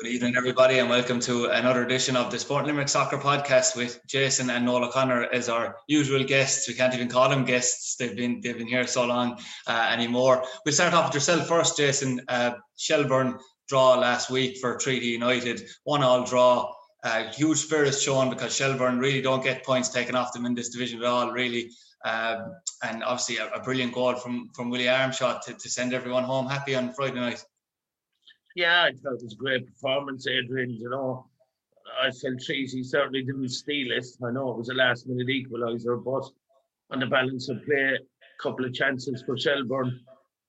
Good evening, everybody, and welcome to another edition of the Sport Limerick Soccer Podcast with Jason and Noel O'Connor as our usual guests. We can't even call them guests; they've been they've been here so long uh, anymore. We'll start off with yourself first, Jason. Uh, Shelbourne draw last week for Treaty United, one all draw. Uh, huge spirit shown because Shelbourne really don't get points taken off them in this division at all, really. Um, and obviously, a, a, brilliant goal from from Willie Armshaw to, to send everyone home happy on Friday night. Yeah, I thought it was a great performance, Adrian. You know, I felt Treaty certainly didn't steal it. I know it was a last minute equaliser, but on the balance of play, a couple of chances for Shelbourne,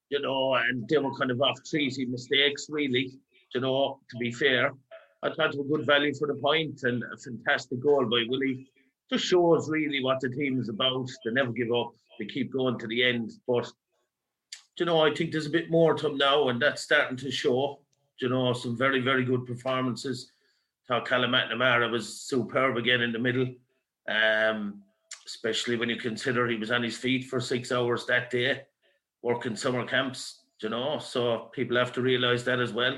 you know, and they were kind of off Treaty mistakes, really, you know, to be fair. I thought it was good value for the point and a fantastic goal by Willie. Just shows really what the team is about. They never give up. They keep going to the end. But you know, I think there's a bit more to them now, and that's starting to show you know, some very, very good performances. Thought Callum McNamara was superb again in the middle, um, especially when you consider he was on his feet for six hours that day, working summer camps, you know, so people have to realise that as well.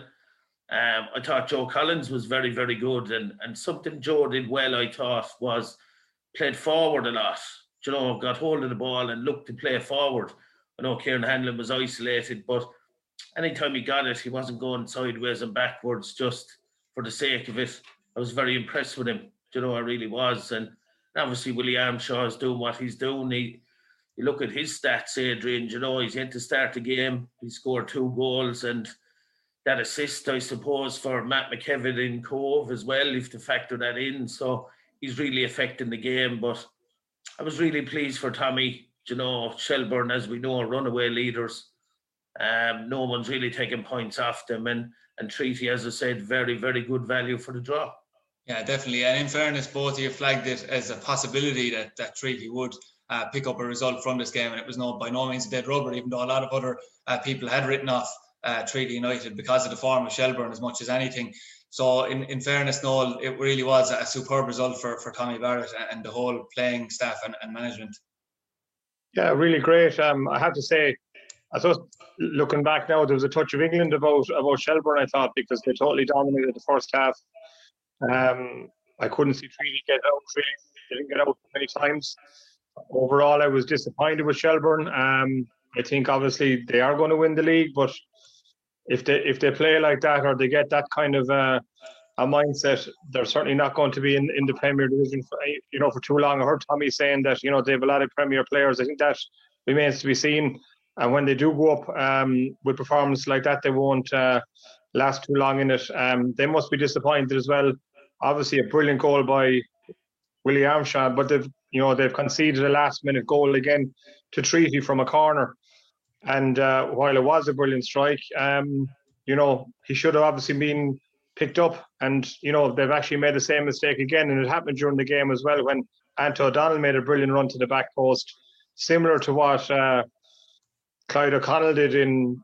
Um, I thought Joe Collins was very, very good, and and something Joe did well, I thought, was played forward a lot. You know, got hold of the ball and looked to play forward. I know Kieran Hanlon was isolated, but anytime he got it, he wasn't going sideways and backwards just for the sake of it. I was very impressed with him. Do You know, I really was. And obviously, Willie Armshaw is doing what he's doing. He, you look at his stats, Adrian, you know, he's yet to start the game. He scored two goals and that assist, I suppose, for Matt McKevitt in Cobh as well, if to factor that in. So he's really affecting the game. But I was really pleased for Tommy. You know, Shelbourne, as we know, runaway leaders um, no one's really taking points off them, and and Treaty, as I said, very very good value for the draw. Yeah, definitely. And in fairness, both of you flagged it as a possibility that that Treaty would uh, pick up a result from this game, and it was no by no means a dead rubber. Even though a lot of other uh, people had written off uh, Treaty United because of the form of Shelbourne as much as anything. So, in, in fairness, Noel, it really was a superb result for, for Tommy Barrett and the whole playing staff and, and management. Yeah, really great. Um, I have to say, I thought looking back now, there was a touch of England about about Shelbourne. I thought because they totally dominated the first half. Um, I couldn't see Treaty get out. Treaty didn't get out many times. Overall, I was disappointed with Shelbourne. Um, I think obviously they are going to win the league, but if they if they play like that or they get that kind of uh, a mindset, they're certainly not going to be in, in the Premier Division for you know for too long. I heard Tommy saying that you know they have a lot of Premier players. I think that remains to be seen. And when they do go up um, with performance like that, they won't uh, last too long in it. Um, they must be disappointed as well. Obviously, a brilliant goal by Willie Armshaw, but they've you know they've conceded a last minute goal again to Treaty from a corner. And uh, while it was a brilliant strike, um, you know he should have obviously been picked up. And you know they've actually made the same mistake again, and it happened during the game as well when Anto O'Donnell made a brilliant run to the back post, similar to what. Uh, Clyde O'Connell did in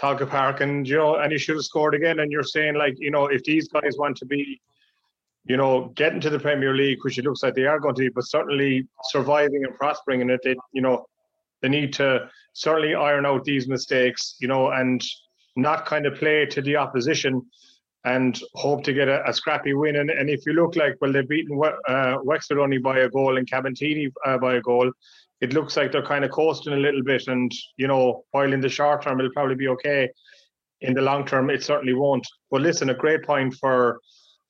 Tolka Park, and you know, and he should have scored again. And you're saying like, you know, if these guys want to be, you know, getting to the Premier League, which it looks like they are going to be, but certainly surviving and prospering in it, they, you know, they need to certainly iron out these mistakes, you know, and not kind of play to the opposition and hope to get a, a scrappy win. And, and if you look like, well, they've beaten uh, Wexford only by a goal and Cabinteely uh, by a goal, it looks like they're kind of coasting a little bit. And, you know, while in the short term it'll probably be okay, in the long term it certainly won't. But listen, a great point for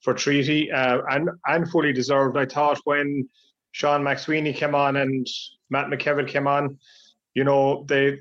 for Treaty uh, and and fully deserved. I thought when Sean McSweeney came on and Matt McKevitt came on, you know, they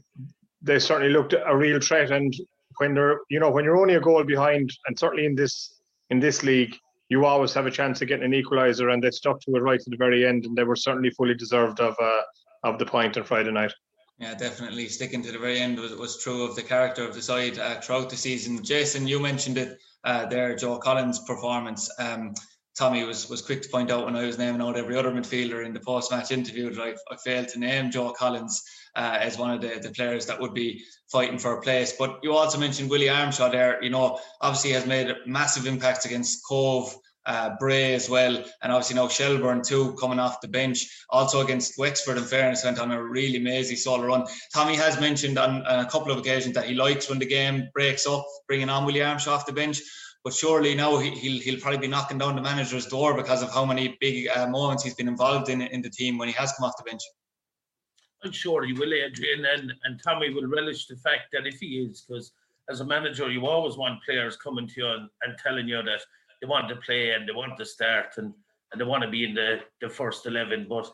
they certainly looked a real threat. And when they're, you know, when you're only a goal behind, and certainly in this in this league, you always have a chance of getting an equaliser, and they stuck to it right to the very end, and they were certainly fully deserved of uh, of the point on Friday night. Yeah, definitely sticking to the very end was, was true of the character of the side uh, throughout the season. Jason, you mentioned it uh, there, Joe Collins' performance. Um, Tommy was was quick to point out when I was naming out every other midfielder in the post match interview that I, I failed to name Joe Collins uh, as one of the, the players that would be fighting for a place. But you also mentioned Willie Armshaw there. You know, obviously has made massive impacts against Cobh. uh, Bray as well, and obviously now Shelbourne too coming off the bench. Also against Wexford, in fairness, went on a really amazing solo run. Tommy has mentioned on, on, a couple of occasions that he likes when the game breaks up, bringing on Willie Armshaw off the bench. but surely now he, will he'll probably be knocking down the manager's door because of how many big uh, moments he's been involved in in the team when he has come off the bench. Sure he will, Adrian, and, and Tommy will relish the fact that if he is, because as a manager, you always want players coming to you and, and telling you that they want to play and they want to start and, and they want to be in the, the first 11. But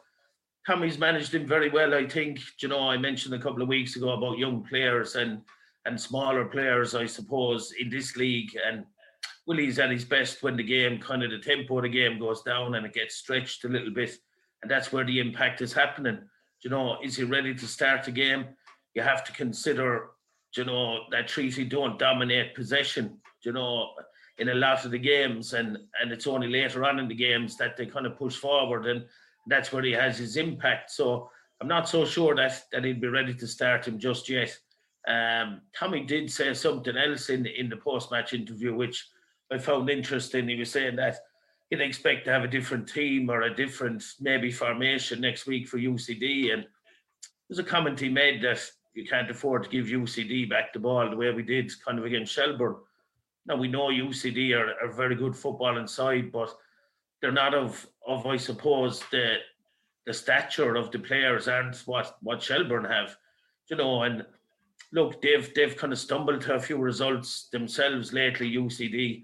Tommy's managed him very well, I think. You know, I mentioned a couple of weeks ago about young players and and smaller players, I suppose, in this league. And Willie's at his best when the game, kind of the tempo of the game goes down and it gets stretched a little bit. And that's where the impact is happening. You know, is he ready to start the game? You have to consider, you know, that Treaty don't dominate possession, you know, in a lot of the games. And, and it's only later on in the games that they kind of push forward. And that's where he has his impact. So I'm not so sure that that he'd be ready to start him just yet. Um, Tommy did say something else in in the post match interview, which I found interesting. He was saying that he'd expect to have a different team or a different maybe formation next week for UCD. And there's a comment he made that you can't afford to give UCD back the ball the way we did kind of against Shelbourne. Now we know UCD are a very good football inside, but they're not of of I suppose the the stature of the players aren't what what Shelbourne have, you know. And look, they've they've kind of stumbled to a few results themselves lately. UCD,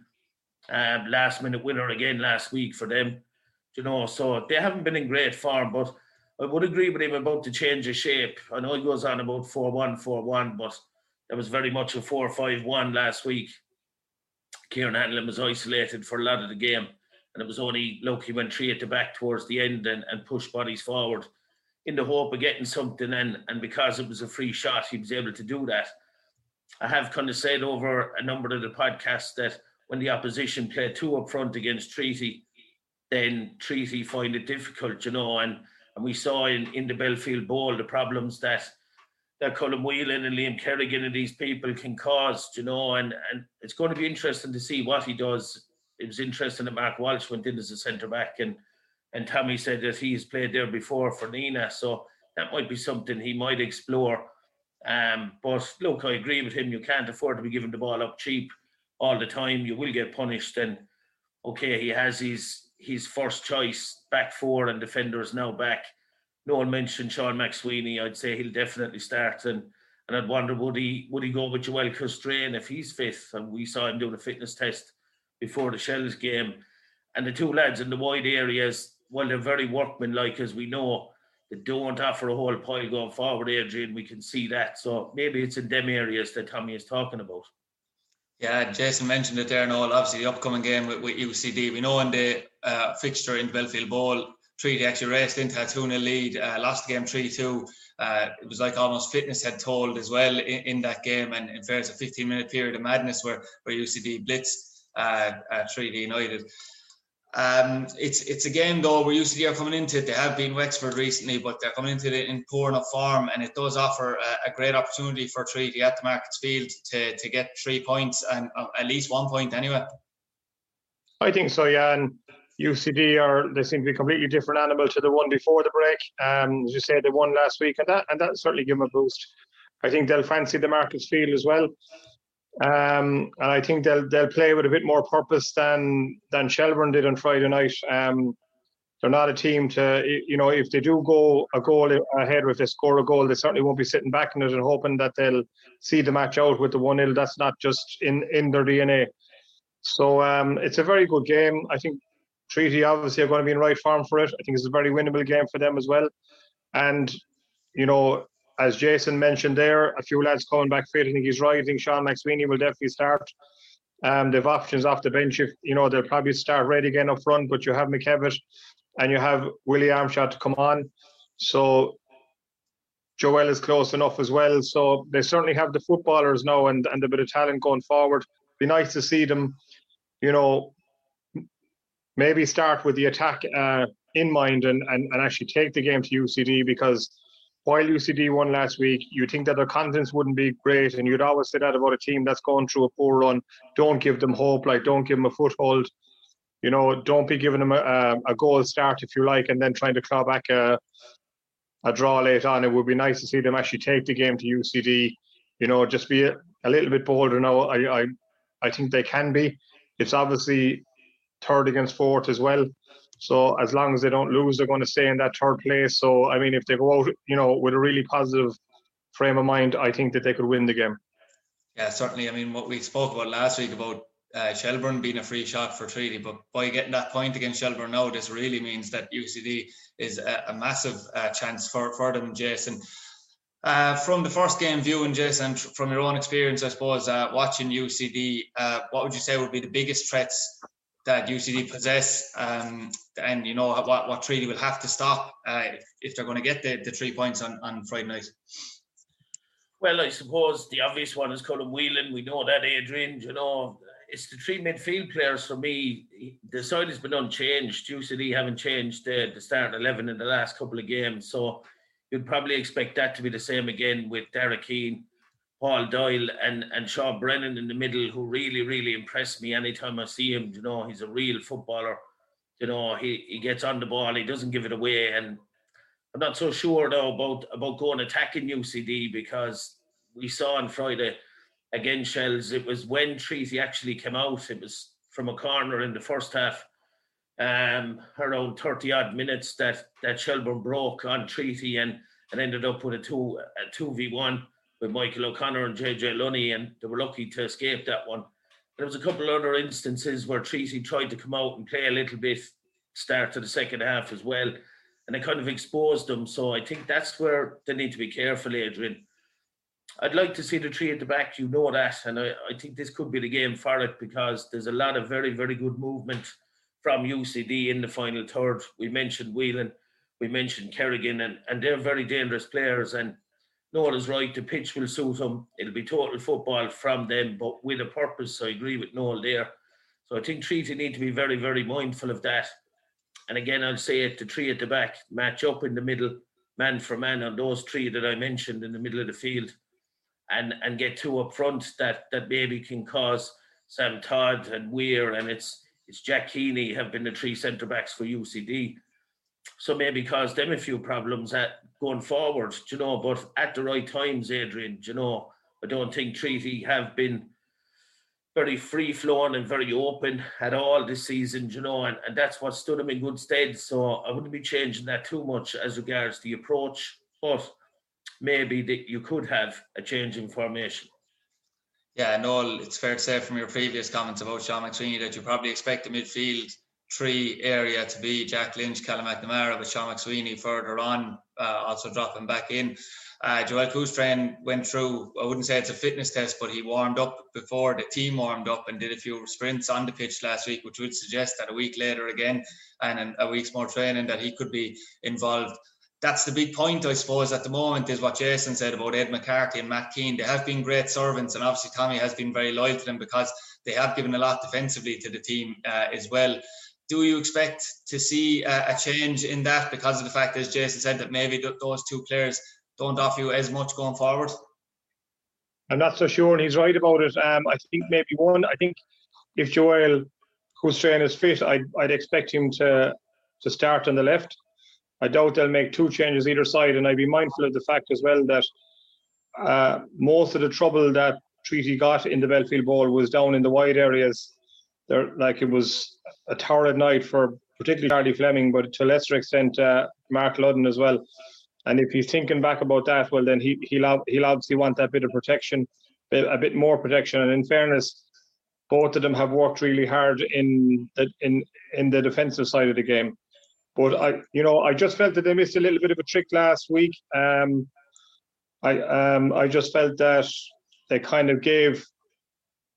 um, last minute winner again last week for them, you know. So they haven't been in great form, but I would agree with him about the change of shape. I know he goes on about four one four one, but there was very much a four five one last week. Kieran Hanlon was isolated for a lot of the game and it was only look he went three at the back towards the end and, and pushed bodies forward in the hope of getting something and and because it was a free shot he was able to do that i have kind of said over a number of the podcasts that when the opposition play two up front against treaty then treaty find it difficult you know and and we saw in in the belfield bowl the problems that that Colin Whelan and Liam Kerrigan and these people can cause, you know, and, and it's going to be interesting to see what he does it was interesting that Mark Walsh went in as a centre back, and and Tommy said that he's played there before for Nina, so that might be something he might explore. Um, but look, I agree with him. You can't afford to be giving the ball up cheap all the time. You will get punished. And okay, he has his his first choice back four and defenders now back. No one mentioned Sean McSweeney. I'd say he'll definitely start and. And I'd wonder would he would he go with Joel Coustrain if he's fifth? And we saw him doing a fitness test before the Shells game. And the two lads in the wide areas, well, they're very workmanlike, as we know. They don't offer a whole pile going forward, Adrian. We can see that. So maybe it's in them areas that Tommy is talking about. Yeah, Jason mentioned it there. No, obviously the upcoming game with, with UCD. We know in the uh, fixture in Belfield Bowl, Treaty actually raced into a 2 0 lead, uh, lost the game 3 2. Uh, it was like almost fitness had told as well in, in that game. And in fairness, a 15 minute period of madness where, where UCD blitzed uh, at Treaty United. Um, it's it's a game though we're used to are coming into it. They have been Wexford recently, but they're coming into it in poor enough form, and it does offer a, a great opportunity for Treaty at the Markets Field to to get three points and uh, at least one point anyway. I think so, yeah. And UCD are they seem to be a completely different animal to the one before the break. Um, as you said, they won last week, and that and that certainly give them a boost. I think they'll fancy the Markets Field as well. Um, and I think they'll they'll play with a bit more purpose than than Shelbourne did on Friday night. Um, they're not a team to you know if they do go a goal ahead if they score a goal, they certainly won't be sitting back in it and hoping that they'll see the match out with the one 0 That's not just in in their DNA. So um, it's a very good game. I think Treaty obviously are going to be in right form for it. I think it's a very winnable game for them as well. And you know as Jason mentioned there, a few lads coming back fit. I think he's right. I think Sean McSweeney will definitely start. Um, they've options off the bench. If you know, they'll probably start ready again up front. But you have McKevitt and you have Willie Armshaw to come on. So Joel is close enough as well. So they certainly have the footballers now and, and a bit of talent going forward. Be nice to see them, you know, maybe start with the attack uh, in mind and, and, and actually take the game to UCD because while UCD won last week, you think that their confidence wouldn't be great, and you'd always say that about a team that's going through a poor run. Don't give them hope, like don't give them a foothold. You know, don't be giving them a, a goal start if you like, and then trying to claw back a a draw late on. It would be nice to see them actually take the game to UCD. You know, just be a, a little bit bolder now. I, I I think they can be. it's obviously third against fourth as well. So as long as they don't lose, they're going to stay in that third place. So I mean, if they go out, you know, with a really positive frame of mind, I think that they could win the game. Yeah, certainly. I mean, what we spoke about last week about uh, Shelbourne being a free shot for Treaty, but by getting that point against Shelbourne now, this really means that UCD is a, a massive uh, chance for, for them, Jason. Uh, from the first game viewing, Jason, from your own experience, I suppose, uh, watching UCD, uh, what would you say would be the biggest threats that UCD possess? Um, and you know what, what Treaty will have to stop uh, if, if, they're going to get the, the three points on, on Friday night. Well, I suppose the obvious one is Colin Whelan. We know that Adrian, you know, it's the three midfield players for me. The side has been unchanged. UCD haven't changed the, the starting 11 in the last couple of games. So you'd probably expect that to be the same again with Derek Keane, Paul Doyle, and and Sean Brennan in the middle, who really really impressed me anytime I see him. You know, he's a real footballer. You know, he he gets on the ball, he doesn't give it away, and I'm not so sure though about about going attacking UCD because we saw on Friday against Shells. It was when Treaty actually came out. It was from a corner in the first half um, around 30 odd minutes that that Shelbourne broke on Treaty and, and ended up with a two a two v one with Michael O'Connor and JJ Lunney, and they were lucky to escape that one. There was a couple other instances where Treaty tried to come out and play a little bit start to the second half as well, and they kind of exposed them. So I think that's where they need to be careful, Adrian. I'd like to see the three at the back, you know that, and I, I think this could be the game for it because there's a lot of very, very good movement from UCD in the final third. We mentioned Whelan, we mentioned Kerrigan, and, and they're very dangerous players. And Noel is right, the pitch will suit them. It'll be total football from them, but with a purpose. So I agree with Noel there. So I think Treaty need to be very, very mindful of that. And again, I'll say it, the three at the back, match up in the middle, man for man on those three that I mentioned in the middle of the field. And, and get two up front that that maybe can cause Sam Todd and Weir and it's it's Jack Keaney have been the three centre backs for UCD. So maybe cause them a few problems at going forward, you know, but at the right times, Adrian, you know, I don't think Treaty have been very free flowing and very open at all this season, you know, and, and that's what stood them in good stead. So I wouldn't be changing that too much as regards the approach, but maybe that you could have a change in formation. Yeah, no, it's fair to say from your previous comments about Sean McSweeney that you probably expect the midfield three area to be Jack Lynch, Callum McNamara, with Sean McSweeney further on, uh, also dropping back in. Uh, Joel Coustrain went through, I wouldn't say it's a fitness test, but he warmed up before the team warmed up and did a few sprints on the pitch last week, which would suggest that a week later again and a week's more training that he could be involved that's the big point, I suppose, at the moment is what Jason said about Ed McCarthy and Matt Keane. They have been great servants, and obviously Tommy has been very loyal to them because they have given a lot defensively to the team uh, as well. Do you expect to see a, a, change in that because of the fact, as Jason said, that maybe th- those two players don't offer you as much going forward? I'm not so sure, and he's right about it. Um, I think maybe one. I think if Joel Coustrain is fit, I'd, I'd expect him to to start on the left I doubt they'll make two changes either side, and I'd be mindful of the fact as well that uh, most of the trouble that Treaty got in the Belfield Bowl was down in the wide areas. There, like it was a torrid night for particularly Charlie Fleming, but to a lesser extent uh, Mark Ludden as well. And if he's thinking back about that, well, then he he'll he'll obviously want that bit of protection, a bit more protection. And in fairness, both of them have worked really hard in the in in the defensive side of the game. But I, you know, I just felt that they missed a little bit of a trick last week. Um, I, um, I just felt that they kind of gave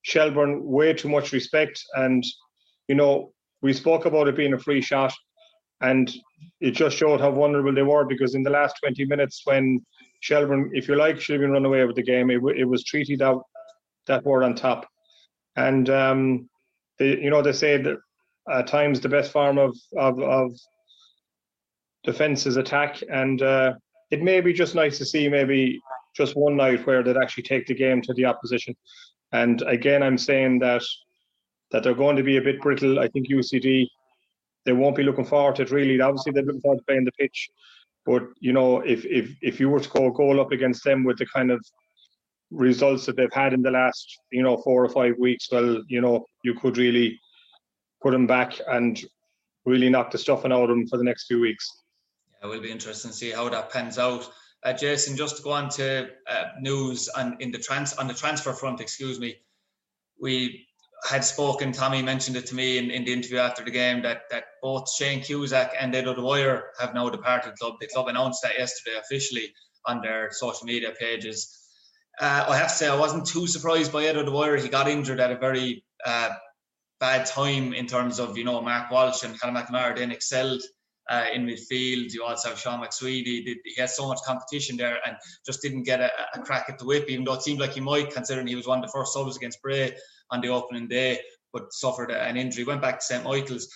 Shelbourne way too much respect, and you know, we spoke about it being a free shot, and it just showed how vulnerable they were because in the last 20 minutes, when Shelbourne, if you like, been run away with the game, it, it was treated out that were on top, and um, they, you know, they say that at times the best form of of, of defense's attack. And uh, it may be just nice to see maybe just one night where they'd actually take the game to the opposition. And again, I'm saying that that they're going to be a bit brittle. I think UCD they won't be looking forward to it really. Obviously, they're looking forward to playing the pitch, but you know, if if if you were to go goal up against them with the kind of results that they've had in the last, you know, four or five weeks, well, you know, you could really put them back and really knock the stuffing out of them for the next few weeks. Yeah, it will be interesting to see how that pans out. Uh, Jason, just to go on to uh, news and in the trans on the transfer front, excuse me, we had spoken. Tommy mentioned it to me in, in the interview after the game that that both Shane Cusack and Ed Dwyer have now departed the club. The club announced that yesterday officially on their social media pages. Uh, I have to say I wasn't too surprised by Ed Dwyer. He got injured at a very uh, bad time in terms of you know Mark Walsh and Callum McNamara then excelled uh, in midfield. You also have Sean McSweeney. He had so much competition there and just didn't get a, a, crack at the whip, even though it seemed like he might, considering he was one of the first subs against Bray on the opening day, but suffered an injury. Went back to St Michael's.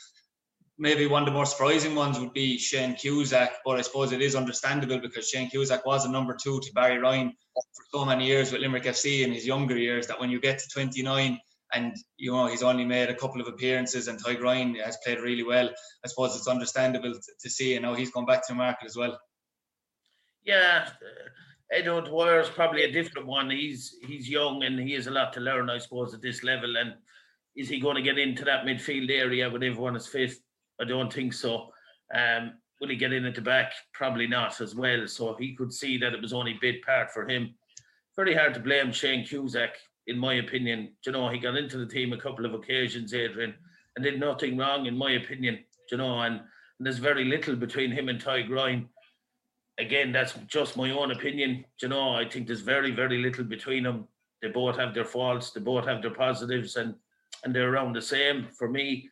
Maybe one of the more surprising ones would be Shane Cusack, but I suppose it is understandable because Shane Cusack was a number two to Barry Ryan for so many years with Limerick FC in his younger years that when you get to 29 and you know he's only made a couple of appearances and Tadhg Ryan has played really well. I suppose it's understandable to, to see, and now he's gone back to the market as well. Yeah, Edo Dwyer is probably a different one. He's he's young and he has a lot to learn, I suppose, at this level. And is he going to get into that midfield area when everyone is fit? I don't think so. Um, will he get in at the back? Probably not as well. So he could see that it was only bit part for him. Very hard to blame Shane Cusack in my opinion. you know, he got into the team a couple of occasions, Adrian, and did nothing wrong, in my opinion. you know, and, and there's very little between him and Tadhg Ryan. Again, that's just my own opinion. you know, I think there's very, very little between them. They both have their faults, they both have their positives, and and they're around the same for me.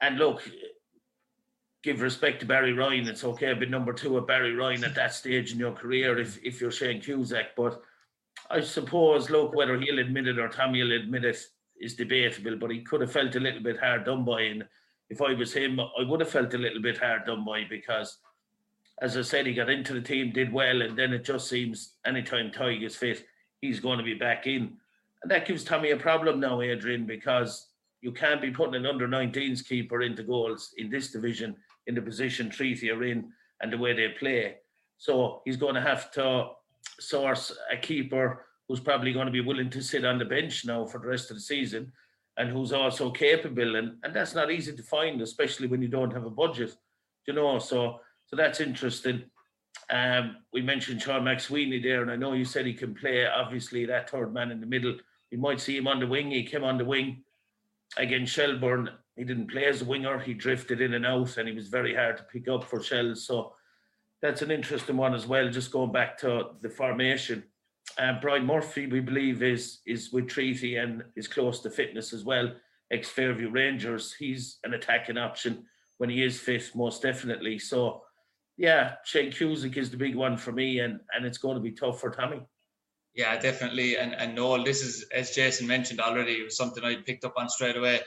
And look, give respect to Barry Ryan. It's okay, been number two at Barry Ryan at that stage in your career if, if you're Shane Cusack. But I suppose, look, whether he'll admit it or Tommy will admit it is debatable, but he could have felt a little bit hard done by. And if I was him, I would have felt a little bit hard done by because, as I said, he got into the team, did well, and then it just seems anytime Tadhg gets fit, he's going to be back in. And that gives Tommy a problem now, Adrian, because you can't be putting an under 19s keeper into goals in this division in the position Treaty are in and the way they play. So he's going to have to source a keeper who's probably going to be willing to sit on the bench now for the rest of the season and who's also capable and, and that's not easy to find especially when you don't have a budget you know so so that's interesting um, we mentioned Sean McSweeney there and I know you said he can play obviously that third man in the middle you might see him on the wing he came on the wing against Shelbourne he didn't play as a winger he drifted in and out and he was very hard to pick up for Shells so that's an interesting one as well. Just going back to the formation, uh, Brian Murphy, we believe, is is with Treaty and is close to fitness as well. Ex Fairview Rangers, he's an attacking option when he is fit, most definitely. So, yeah, Shane Cusack is the big one for me, and and it's going to be tough for Tommy. Yeah, definitely. And and Noel, this is as Jason mentioned already, it was something I picked up on straight away.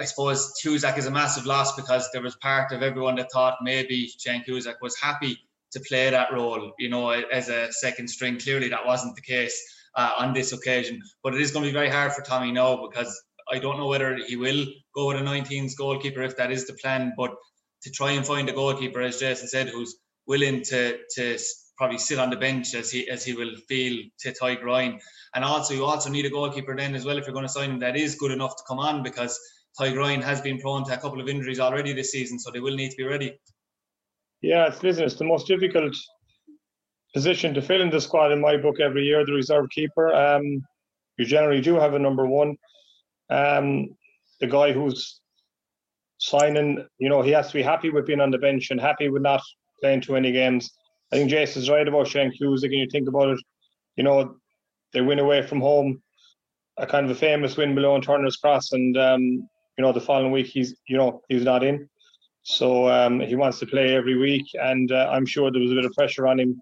I suppose Cusack is a massive loss because there was part of everyone that thought maybe Shane Cusack was happy to play that role, you know, as a second string. Clearly, that wasn't the case uh, on this occasion. But it is going to be very hard for Tommy now because I don't know whether he will go with a 19s goalkeeper if that is the plan. But to try and find a goalkeeper, as Jason said, who's willing to to probably sit on the bench as he as he will feel to Tadhg Ryan. And also, you also need a goalkeeper then as well if you're going to sign him that is good enough to come on because Tadhg Ryan has been prone to a couple of injuries already this season, so they will need to be ready. Yeah, it's listen, it's the most difficult position to fill in the squad in my book every year, the reserve keeper. Um, you generally do have a number one. Um, the guy who's signing, you know, he has to be happy with being on the bench and happy with not playing too many games. I think Jason's right about Shane Cusack, and you think about it, you know, they win away from home, a kind of a famous win below in Turner's Cross, and um, you know, the following week he's, you know, he's not in. So um, he wants to play every week, and uh, I'm sure there was a bit of pressure on him.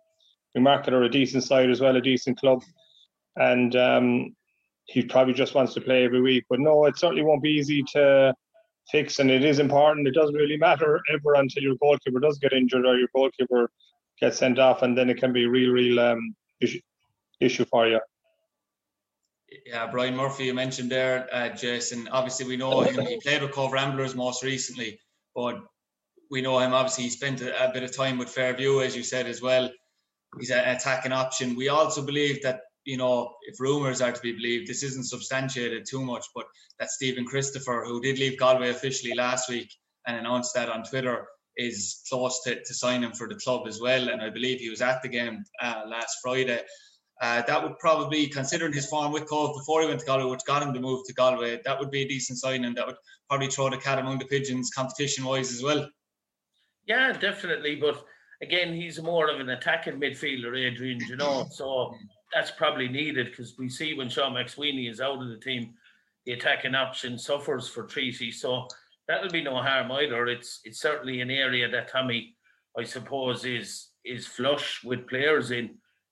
We market are a decent side as well, a decent club, and um, he probably just wants to play every week. But no, it certainly won't be easy to fix, and it is important. It doesn't really matter ever until your goalkeeper does get injured or your goalkeeper gets sent off, and then it can be a real, real um, issue, issue for you. Yeah, Brian Murphy, you mentioned there, uh, Jason. Obviously, we know him. He played with Cobh Ramblers most recently, but we know him. Obviously, he spent a, a, bit of time with Fairview, as you said as well. He's an attacking option. We also believe that you know, if rumours are to be believed, this isn't substantiated too much, but that Stephen Christopher, who did leave Galway officially last week and announced that on Twitter, is close to, to signing for the club as well. And I believe he was at the game uh, last Friday. Uh, that would probably, considering his form with Cobh before he went to Galway, which got him to move to Galway, that would be a decent signing. That would probably throw the cat among the pigeons competition wise as well. Yeah, definitely. But again, he's more of an attacking midfielder, Adrian, you know. So that's probably needed because we see when Sean McSweeney is out of the team, the attacking option suffers for Treaty. So that'll be no harm either. It's it's certainly an area that Tommy, I suppose, is is flush with players in.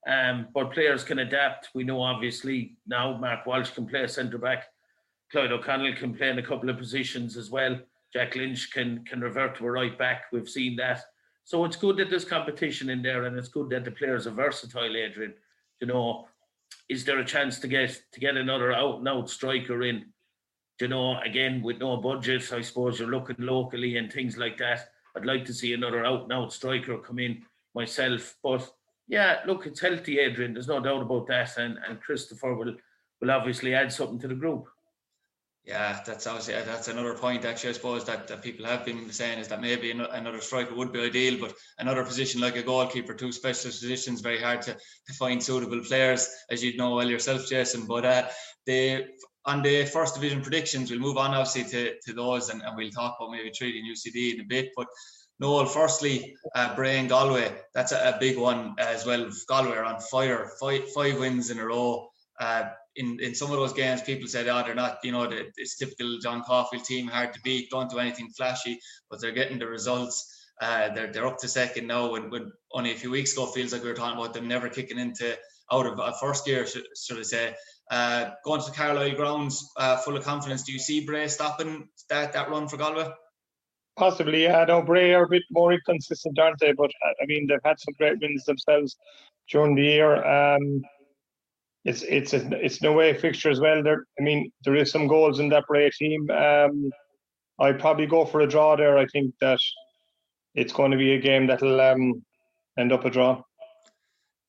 Um, but players can adapt. We know obviously now Mark Walsh can play centre back. Clyde O'Connell can play in a couple of positions as well. Jack Lynch can can revert to a right back. We've seen that. So it's good that there's competition in there, and it's good that the players are versatile, Adrian you know, is there a chance to get to get another out and out striker in? You know, again with no budget, I suppose you're looking locally and things like that. I'd like to see another out and out striker come in myself. But yeah, look, it's healthy, Adrian. There's no doubt about that. And and Christopher will will obviously add something to the group. Yeah, that's obviously that's another point. Actually, I suppose that, that people have been saying is that maybe another striker would be ideal, but another position like a goalkeeper, two specialist positions, very hard to, to find suitable players, as you'd know well yourself, Jason. But uh, on the first division predictions, we'll move on obviously to, to those, and, and we'll talk about maybe trading UCD in a bit. But Noel, firstly, uh, Galway, that's a, a, big one as well. Galway are on fire, five, five wins in a row. Uh, in, in some of those games, people said, oh, they're not, you know, the, it's typical John Caulfield team, hard to beat, don't do anything flashy, but they're getting the results. Uh, they're, they're up to second now, and when only a few weeks ago, feels like we were talking about them never kicking into out of a first gear, should, should I say. Uh, going to the Carlisle grounds, uh, full of confidence. Do you see Bray stopping that, that run for Galway? Possibly, yeah. No, Bray are a bit more inconsistent, aren't they? But I mean, they've had some great wins themselves during the year. Um, it's it's a, it's no way fixture as well. There, I mean, there is some goals in that Bray team. Um, I'd probably go for a draw there. I think that it's going to be a game that'll um, end up a draw.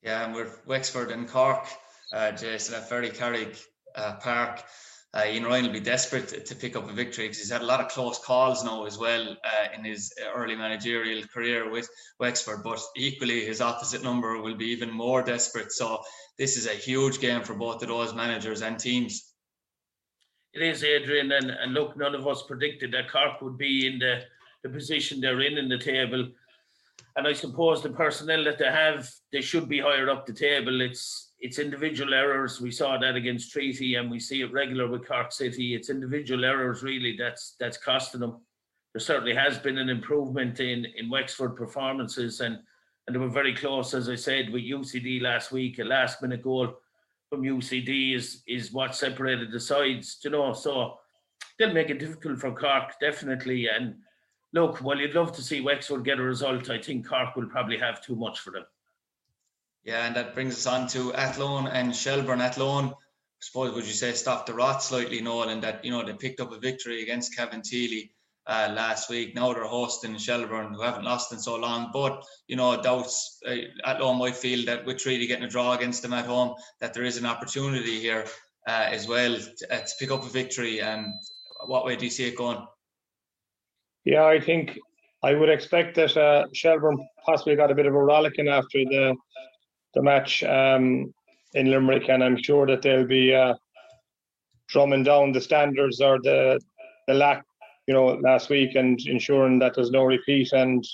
Yeah, and we're Wexford and Cork, uh, Jason at Ferrycarrig uh, Park uh, Ian Ryan will be desperate to, to pick up a victory because he's had a lot of close calls now as well uh, in his early managerial career with Wexford. But equally, his opposite number will be even more desperate. So this is a huge game for both of those managers and teams. It is, Adrian, and, and look, none of us predicted that Cork would be in the, the position they're in in the table. And I suppose the personnel that they have, they should be higher up the table. It's it's individual errors. We saw that against Treaty, and we see it regular with Cork City. It's individual errors really that's that's costing them. There certainly has been an improvement in in Wexford performances, and and they were very close, as I said, with UCD last week. A last minute goal from UCD is is what separated the sides, you know. So they'll make it difficult for Cork definitely. And look, while you'd love to see Wexford get a result, I think Cork will probably have too much for them. Yeah, and that brings us on to Athlone and Shelbourne. Athlone, I suppose, would you say, stopped the rot slightly, Noel, and that, you know, they picked up a victory against Kevin Cabinteely uh, last week. Now they're hosting Shelbourne, who haven't lost in so long. But, you know, doubts uh, Athlone might feel that with Treaty getting a draw against them at home, that there is an opportunity here uh, as well to, uh, to pick up a victory. And what way do you see it going? Yeah, I think I would expect that uh, Shelbourne possibly got a bit of a rollicking after the the match um, in Limerick, and I'm sure that they'll be uh, drumming down the standards or the the lack, you know, last week, and ensuring that there's no repeat. And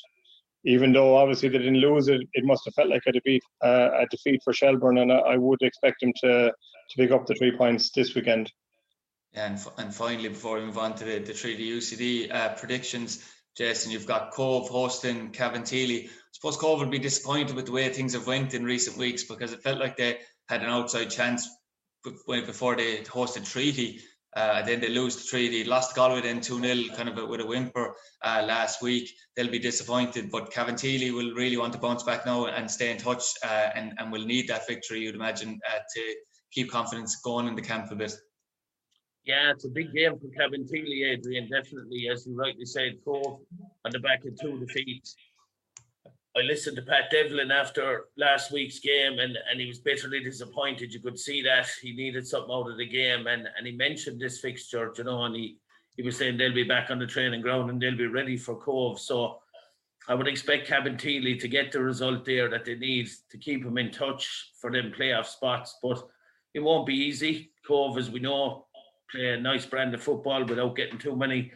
even though obviously they didn't lose it, it must have felt like a defeat, uh, a defeat for Shelbourne, and I, I would expect them to to pick up the three points this weekend. And, and finally, before we move on to the, the Treaty UCD uh, predictions, Jason, you've got Cobh hosting Cabinteely suppose Cobh would be disappointed with the way things have went in recent weeks because it felt like they had an outside chance before they hosted Treaty. Uh, then they lose the three. They lost Galway then 2 0, kind of a, with a whimper uh, last week. They'll be disappointed, but Cabinteely will really want to bounce back now and stay in touch uh, and, and will need that victory, you'd imagine, uh, to keep confidence going in the camp a bit. Yeah, it's a big game for Cabinteely, Adrian, definitely. As you rightly said, Cobh on the back of two defeats I listened to Pat Devlin after last week's game, and, and he was bitterly disappointed. You could see that he needed something out of the game, and, and he mentioned this fixture, you know, and he, he was saying they'll be back on the training ground and they'll be ready for Cobh. So I would expect Cabinteely to get the result there that they need to keep him in touch for them playoff spots, but it won't be easy. Cobh, as we know, play a nice brand of football without getting too many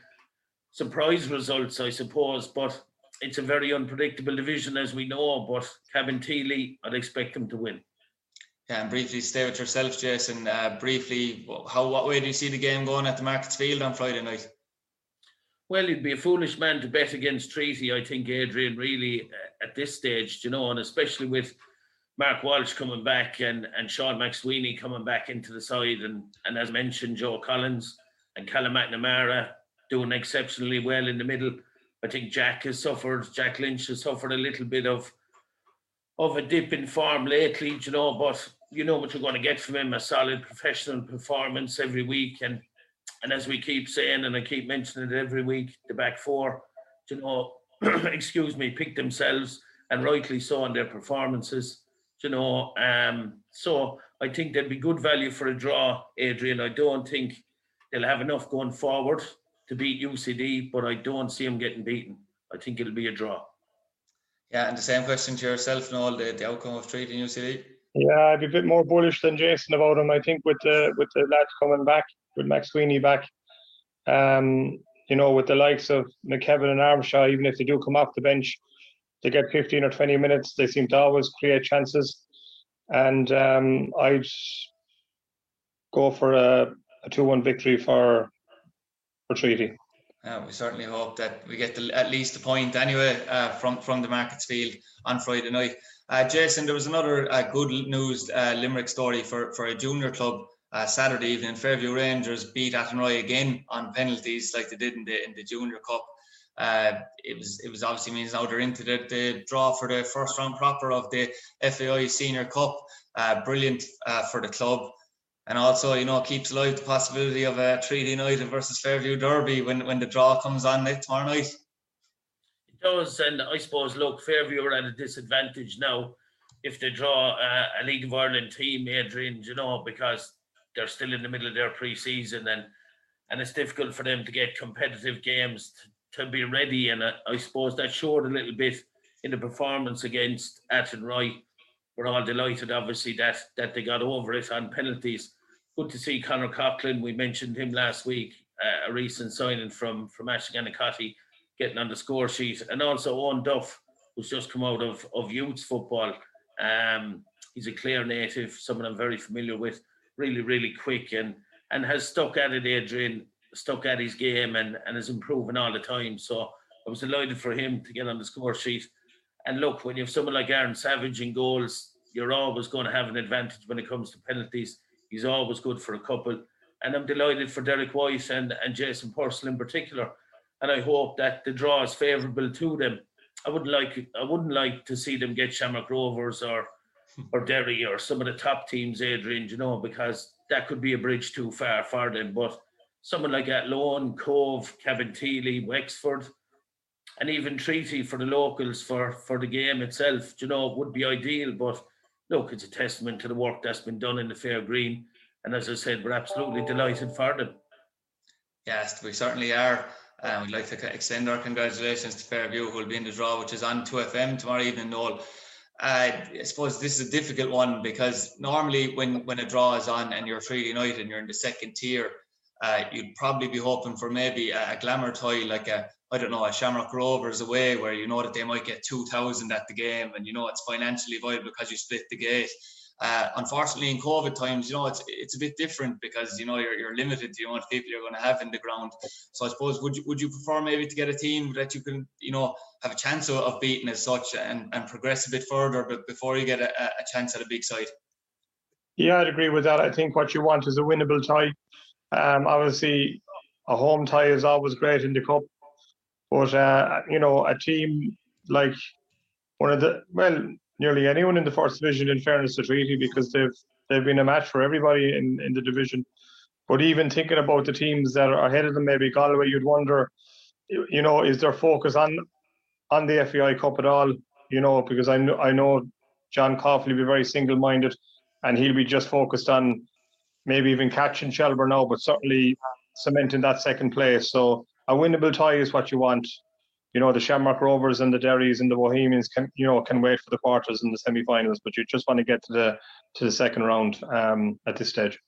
surprise results, I suppose. But it's a very unpredictable division, as we know. But Kevin Cabinteely, I'd expect them to win. Yeah, and briefly stay with yourself, Jason. Uh, briefly, how what way do you see the game going at the Markets Field on Friday night? Well, you'd be a foolish man to bet against Treaty, I think, Adrian, really, uh, at this stage, you know, and especially with Mark Walsh coming back and, and Sean McSweeney coming back into the side. And, and as mentioned, Joe Collins and Callum McNamara doing exceptionally well in the middle. I think Jack has suffered, Jack Lynch has suffered a little bit of of a dip in form lately, you know, but you know what you're going to get from him a solid professional performance every week. And and as we keep saying, and I keep mentioning it every week, the back four, you know, excuse me, pick themselves and rightly so on their performances. You know, um, so I think there'd be good value for a draw, Adrian. I don't think they'll have enough going forward to beat UCD, but I don't see them getting beaten. I think it'll be a draw. Yeah, and the same question to yourself, Noel, the, the outcome of Treaty UCD. Yeah, I'd be a bit more bullish than Jason about him. I think with the with the lads coming back, with McSweeney back, um, you know, with the likes of McKevitt and Armshaw, even if they do come off the bench, they get 15 or 20 minutes. They seem to always create chances. And um, I'd go for a, a 2 1 victory for for we certainly hope that we get the, at least a point anyway uh, from from the Markets Field on Friday night. Uh, Jason, there was another uh, good news uh, Limerick story for, for a junior club uh, Saturday evening. Fairview Rangers beat Athenry again on penalties like they did in the in the Junior Cup. it was it was obviously means now they're into the, the draw for the first round proper of the FAI Senior Cup. brilliant for the club and also you know keeps alive the possibility of a Treaty United versus Fairview Derby when when the draw comes on tomorrow night. It does, and I suppose look, Fairview are at a disadvantage now if they draw a, a League of Ireland team, Adrian, you know, because they're still in the middle of their pre-season and and it's difficult for them to get competitive games to, to be ready. And I, I suppose that showed a little bit in the performance against Athenry we're all delighted, obviously, that that they got over it on penalties. Good to see Conor Coughlin. We mentioned him last week, uh, a recent signing from from Aisling Annacotty, getting on the score sheet, and also Owen Duff, who's just come out of of youth football. Um, he's a Clare native, someone I'm very familiar with. Really, really quick and and has stuck at it, Adrian, stuck at his game and and is improving all the time. So I was delighted for him to get on the score sheet. And look, when you have someone like Aaron Savage in goals, you're always going to have an advantage when it comes to penalties. He's always good for a couple. And I'm delighted for Derek White and, and Jason Purcell in particular. And I hope that the draw is favourable to them. I wouldn't like I wouldn't like to see them get Shamrock Rovers or or Derry or some of the top teams, Adrian, you know, because that could be a bridge too far for them. But someone like Athlone, Cobh, Cabinteely, Wexford, and even Treaty for the locals for for the game itself, you know, would be ideal. But look, it's a testament to the work that's been done in the Fair Green. And as I said, we're absolutely delighted for them. Yes, we certainly are. Um, we'd like to extend our congratulations to Fairview, who will be in the draw, which is on 2FM tomorrow evening, Noel. Uh, I suppose this is a difficult one because normally when, when a draw is on and you're Treaty United and you're in the second tier, uh, you'd probably be hoping for maybe a, a glamour tie like a I don't know a Shamrock Rovers away where you know that they might get two thousand at the game and you know it's financially viable because you split the gate. Uh, unfortunately, in COVID times, you know it's it's a bit different because you know you're, you're limited to the amount of people you're going to have in the ground. So I suppose would you would you prefer maybe to get a team that you can you know have a chance of, of beating as such and, and progress a bit further, but before you get a, a chance at a big side. Yeah, I'd agree with that. I think what you want is a winnable tie. Um, obviously, a home tie is always great in the cup, but uh, you know, a team like one of the well, nearly anyone in the first division, in fairness to Treaty, because they've they've been a match for everybody in in the division. But even thinking about the teams that are ahead of them, maybe Galway, you'd wonder, you know, is their focus on on the FAI Cup at all? you know, because I know I know John Caulfield will be very single-minded, and he'll be just focused on maybe even catching Shelbourne now, but certainly cementing that second place. So a winnable tie is what you want. You know, the Shamrock Rovers and the Derrys and the Bohemians can, you know, can wait for the quarters and the semi-finals, but you just want to get to the to the second round um, at this stage.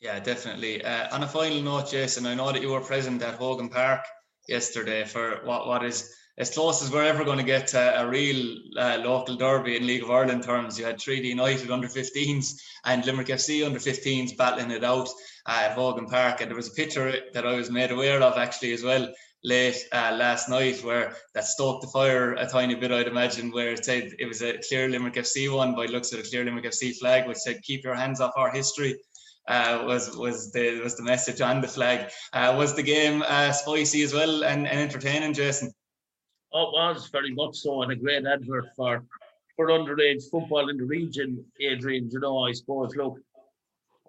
Yeah, definitely. Uh, on a final note, Jason, I know that you were present at Hogan Park yesterday for what what is as close as we're ever going to get to a real uh, local derby in League of Ireland terms. You had Treaty United under 15s and Limerick FC under 15s battling it out uh, at Hogan Park. And there was a picture that I was made aware of actually as well late uh, last night where that stoked the fire a tiny bit, I'd imagine, where it said it was a clear Limerick FC one by looks of the clear Limerick FC flag, which said, keep your hands off our history. Uh, was was the was the message on the flag. Uh, was the game uh, spicy as well and, and entertaining, Jason? It was very much so, and a great advert for for underage football in the region, Adrian. You know, I suppose. Look,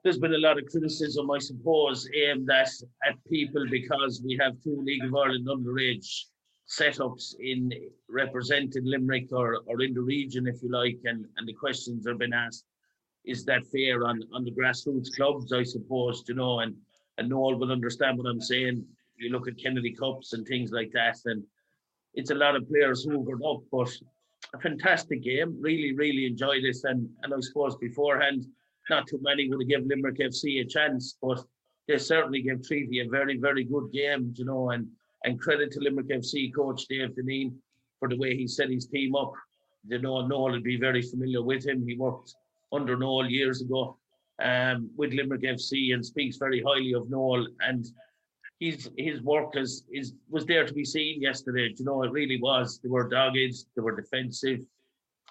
there's been a lot of criticism, I suppose, aimed at at people because we have two League of Ireland underage setups in representing Limerick or, or in the region, if you like, and, and the questions have been asked, is that fair on, on the grassroots clubs, I suppose, you know, and, and no one will understand what I'm saying. You look at Kennedy Cups and things like that, and it's a lot of players hoovered up, but a fantastic game. Really, really enjoyed this. And, and I suppose beforehand, not too many would have given Limerick FC a chance, but they certainly gave Treaty a very, very good game, you know, and, and credit to Limerick FC coach Dave Dineen for the way he set his team up. You know, Noel would be very familiar with him. He worked under Noel years ago um, with Limerick FC and speaks very highly of Noel. And his his work is is was there to be seen yesterday. You know, it really was. They were dogged, they were defensive,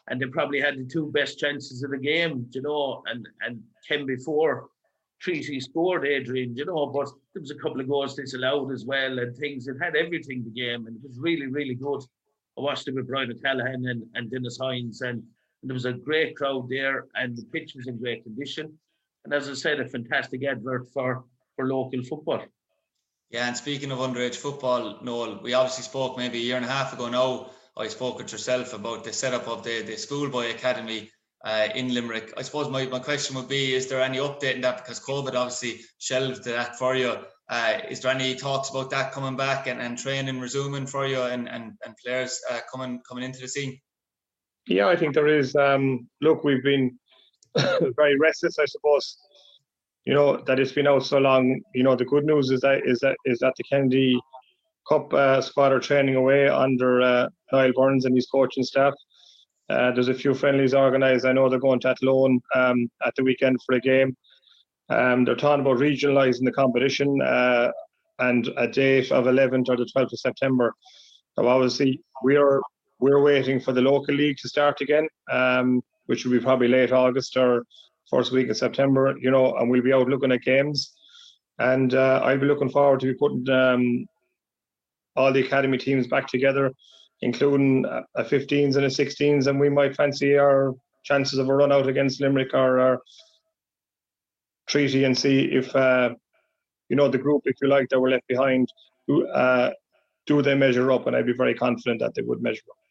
and they probably had the two best chances of the game. You know, and and came before Treaty scored, Adrian. You know, but there was a couple of goals disallowed as well, and things. It had everything the game, and it was really really good. I watched it with Brian O'Callaghan and, and Dennis Hines, and, and there was a great crowd there, and the pitch was in great condition. And as I said, a fantastic advert for for local football. Yeah, and speaking of underage football, Noel, we obviously spoke maybe a year and a half ago now. I spoke with yourself about the setup of the, the schoolboy academy uh, in Limerick. I suppose my, my question would be is there any update in that? Because COVID obviously shelved that for you. Uh, is there any talks about that coming back and, and training resuming for you and, and, and players uh, coming coming into the scene? Yeah, I think there is. Um, look, we've been very restless, I suppose, you know that it's been out so long. You know the good news is that is that is that the Kennedy Cup uh, squad are training away under uh, Niall Burns and his coaching staff. Uh, there's a few friendlies organised. I know they're going to Athlone um, at the weekend for a game. Um, they're talking about regionalising the competition uh, and a date of 11th or the 12th of September. So obviously we're we're waiting for the local league to start again, um, which will be probably late August or first week of September, you know, and we'll be out looking at games. And uh, I'll be looking forward to putting um, all the academy teams back together, including a 15s and a 16s, and we might fancy our chances of a run out against Limerick or our treaty and see if uh, you know the group, if you like, that were left behind. Uh, do they measure up? And I'd be very confident that they would measure up.